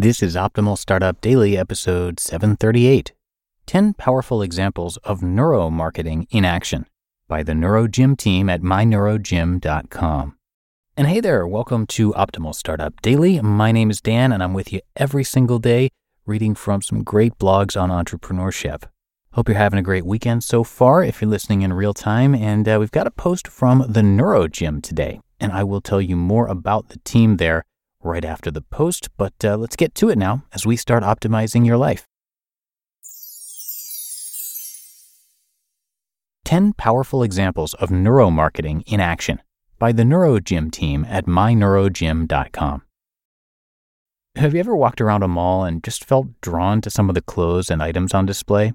This is Optimal Startup Daily, episode 738 10 Powerful Examples of Neuromarketing in Action by the NeuroGym team at myneurogym.com. And hey there, welcome to Optimal Startup Daily. My name is Dan, and I'm with you every single day reading from some great blogs on entrepreneurship. Hope you're having a great weekend so far if you're listening in real time. And uh, we've got a post from the NeuroGym today, and I will tell you more about the team there right after the post, but uh, let's get to it now as we start optimizing your life. 10 Powerful Examples of Neuromarketing in Action by the NeuroGym team at myneurogym.com. Have you ever walked around a mall and just felt drawn to some of the clothes and items on display?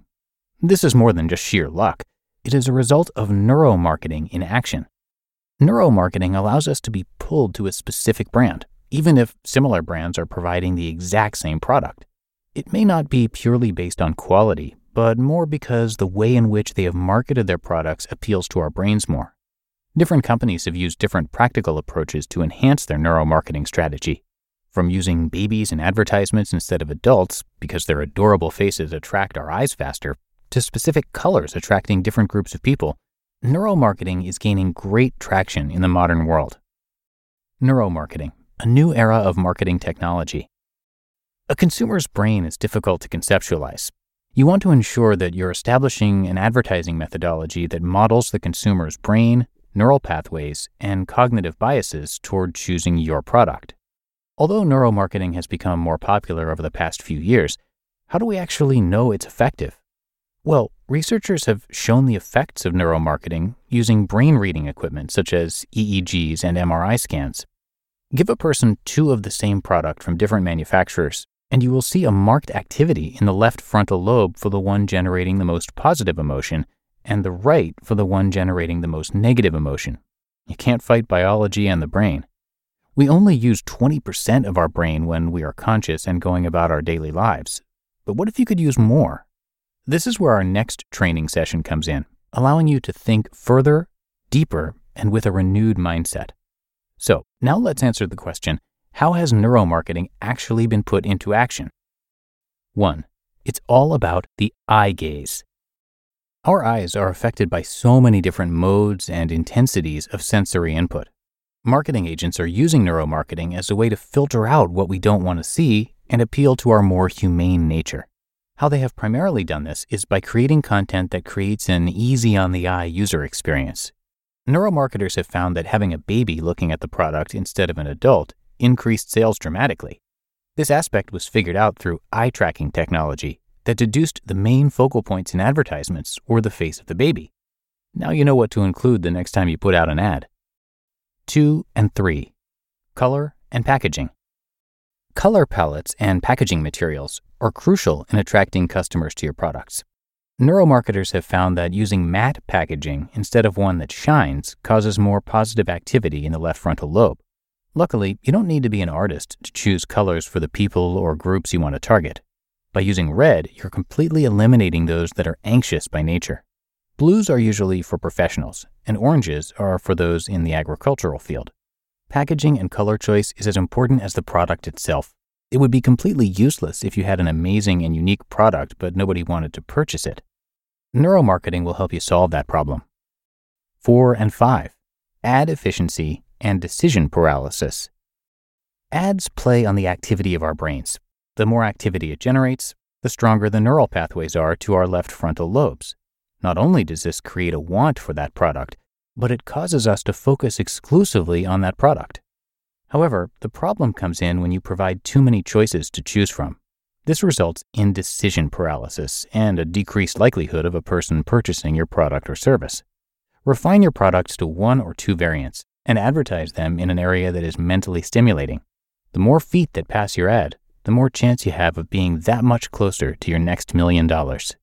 This is more than just sheer luck. It is a result of neuromarketing in action. Neuromarketing allows us to be pulled to a specific brand, even if similar brands are providing the exact same product. It may not be purely based on quality, but more because the way in which they have marketed their products appeals to our brains more. Different companies have used different practical approaches to enhance their neuromarketing strategy. From using babies in advertisements instead of adults because their adorable faces attract our eyes faster, to specific colors attracting different groups of people, neuromarketing is gaining great traction in the modern world. Neuromarketing a new era of marketing technology. A consumer's brain is difficult to conceptualize. You want to ensure that you're establishing an advertising methodology that models the consumer's brain, neural pathways, and cognitive biases toward choosing your product. Although neuromarketing has become more popular over the past few years, how do we actually know it's effective? Well, researchers have shown the effects of neuromarketing using brain reading equipment such as EEGs and MRI scans. Give a person two of the same product from different manufacturers, and you will see a marked activity in the left frontal lobe for the one generating the most positive emotion and the right for the one generating the most negative emotion. You can't fight biology and the brain. We only use 20% of our brain when we are conscious and going about our daily lives. But what if you could use more? This is where our next training session comes in, allowing you to think further, deeper, and with a renewed mindset. So now let's answer the question how has neuromarketing actually been put into action? 1. It's all about the eye gaze. Our eyes are affected by so many different modes and intensities of sensory input. Marketing agents are using neuromarketing as a way to filter out what we don't want to see and appeal to our more humane nature. How they have primarily done this is by creating content that creates an easy on the eye user experience Neuromarketers have found that having a baby looking at the product instead of an adult increased sales dramatically. This aspect was figured out through eye tracking technology that deduced the main focal points in advertisements or the face of the baby. Now you know what to include the next time you put out an ad. 2 and 3 Color and Packaging. Color palettes and packaging materials are crucial in attracting customers to your products. Neuromarketers have found that using matte packaging instead of one that shines causes more positive activity in the left frontal lobe. Luckily, you don't need to be an artist to choose colors for the people or groups you want to target. By using red, you're completely eliminating those that are anxious by nature. Blues are usually for professionals, and oranges are for those in the agricultural field. Packaging and color choice is as important as the product itself. It would be completely useless if you had an amazing and unique product but nobody wanted to purchase it. Neuromarketing will help you solve that problem. 4 and 5. Ad efficiency and decision paralysis. Ads play on the activity of our brains. The more activity it generates, the stronger the neural pathways are to our left frontal lobes. Not only does this create a want for that product, but it causes us to focus exclusively on that product. However, the problem comes in when you provide too many choices to choose from. This results in decision paralysis and a decreased likelihood of a person purchasing your product or service. Refine your products to one or two variants and advertise them in an area that is mentally stimulating. The more feet that pass your ad, the more chance you have of being that much closer to your next million dollars.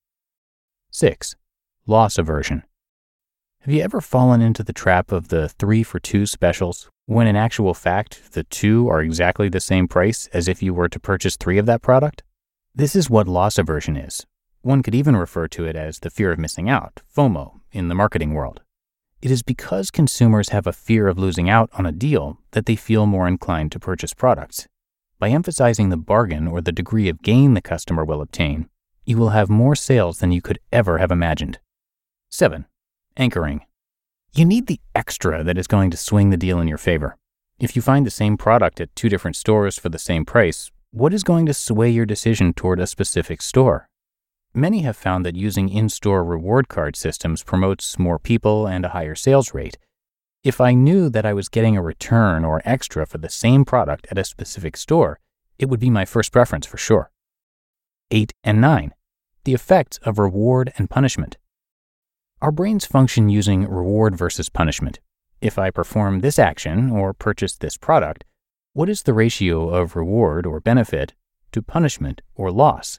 6. Loss aversion. Have you ever fallen into the trap of the 3 for 2 specials when in actual fact the two are exactly the same price as if you were to purchase 3 of that product? This is what loss aversion is. One could even refer to it as the fear of missing out, FOMO, in the marketing world. It is because consumers have a fear of losing out on a deal that they feel more inclined to purchase products. By emphasizing the bargain or the degree of gain the customer will obtain, you will have more sales than you could ever have imagined. 7. Anchoring. You need the extra that is going to swing the deal in your favor. If you find the same product at two different stores for the same price, what is going to sway your decision toward a specific store? Many have found that using in store reward card systems promotes more people and a higher sales rate, if I knew that I was getting a return or extra for the same product at a specific store, it would be my first preference for sure. 8 and 9. The effects of reward and punishment. Our brains function using reward versus punishment. If I perform this action or purchase this product, what is the ratio of reward or benefit to punishment or loss?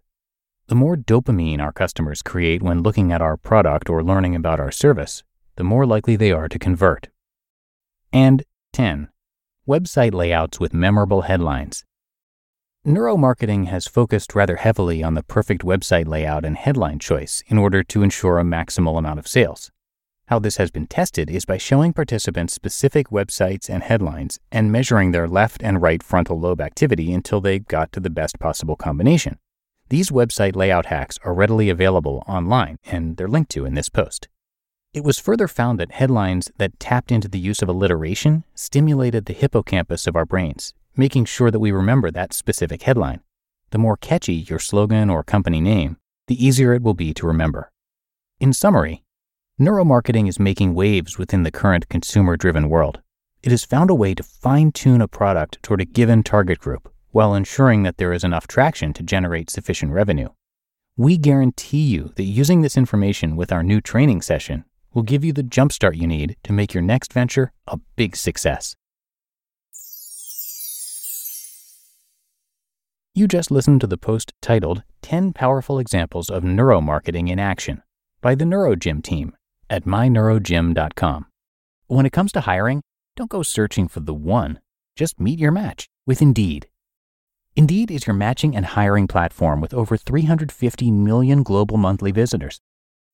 The more dopamine our customers create when looking at our product or learning about our service, the more likely they are to convert. And 10. Website layouts with memorable headlines. Neuromarketing has focused rather heavily on the perfect website layout and headline choice in order to ensure a maximal amount of sales. How this has been tested is by showing participants specific websites and headlines and measuring their left and right frontal lobe activity until they got to the best possible combination. These website layout hacks are readily available online and they're linked to in this post. It was further found that headlines that tapped into the use of alliteration stimulated the hippocampus of our brains, making sure that we remember that specific headline. The more catchy your slogan or company name, the easier it will be to remember. In summary, neuromarketing is making waves within the current consumer driven world. It has found a way to fine tune a product toward a given target group while ensuring that there is enough traction to generate sufficient revenue. We guarantee you that using this information with our new training session will give you the jumpstart you need to make your next venture a big success. You just listened to the post titled 10 Powerful Examples of Neuromarketing in Action by the NeuroGym team at myneurogym.com. When it comes to hiring, don't go searching for the one, just meet your match with Indeed. Indeed is your matching and hiring platform with over 350 million global monthly visitors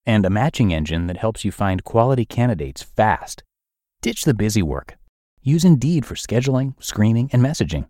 and a matching engine that helps you find quality candidates fast. Ditch the busy work. Use Indeed for scheduling, screening, and messaging.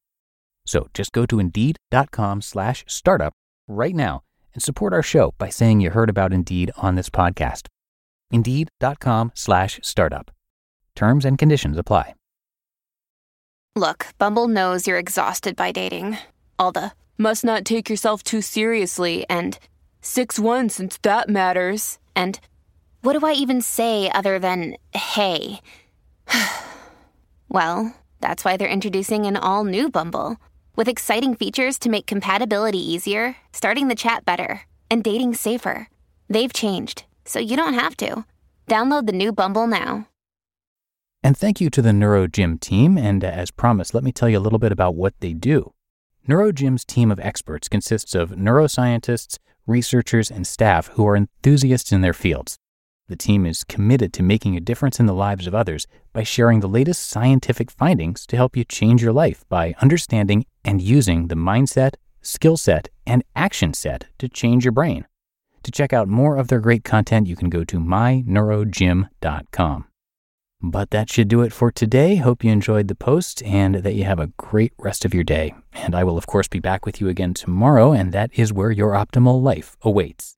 So just go to indeed.com slash startup right now and support our show by saying you heard about Indeed on this podcast. Indeed.com slash startup. Terms and conditions apply. Look, Bumble knows you're exhausted by dating. All the must not take yourself too seriously and 6 1 since that matters. And what do I even say other than hey? well, that's why they're introducing an all new Bumble with exciting features to make compatibility easier, starting the chat better, and dating safer. They've changed, so you don't have to. Download the new Bumble now. And thank you to the NeuroGym team. And as promised, let me tell you a little bit about what they do. NeuroGym's team of experts consists of neuroscientists, researchers, and staff who are enthusiasts in their fields. The team is committed to making a difference in the lives of others by sharing the latest scientific findings to help you change your life by understanding and using the mindset, skill set, and action set to change your brain. To check out more of their great content, you can go to myneurogym.com. But that should do it for today. Hope you enjoyed the post and that you have a great rest of your day. And I will, of course, be back with you again tomorrow, and that is where your optimal life awaits.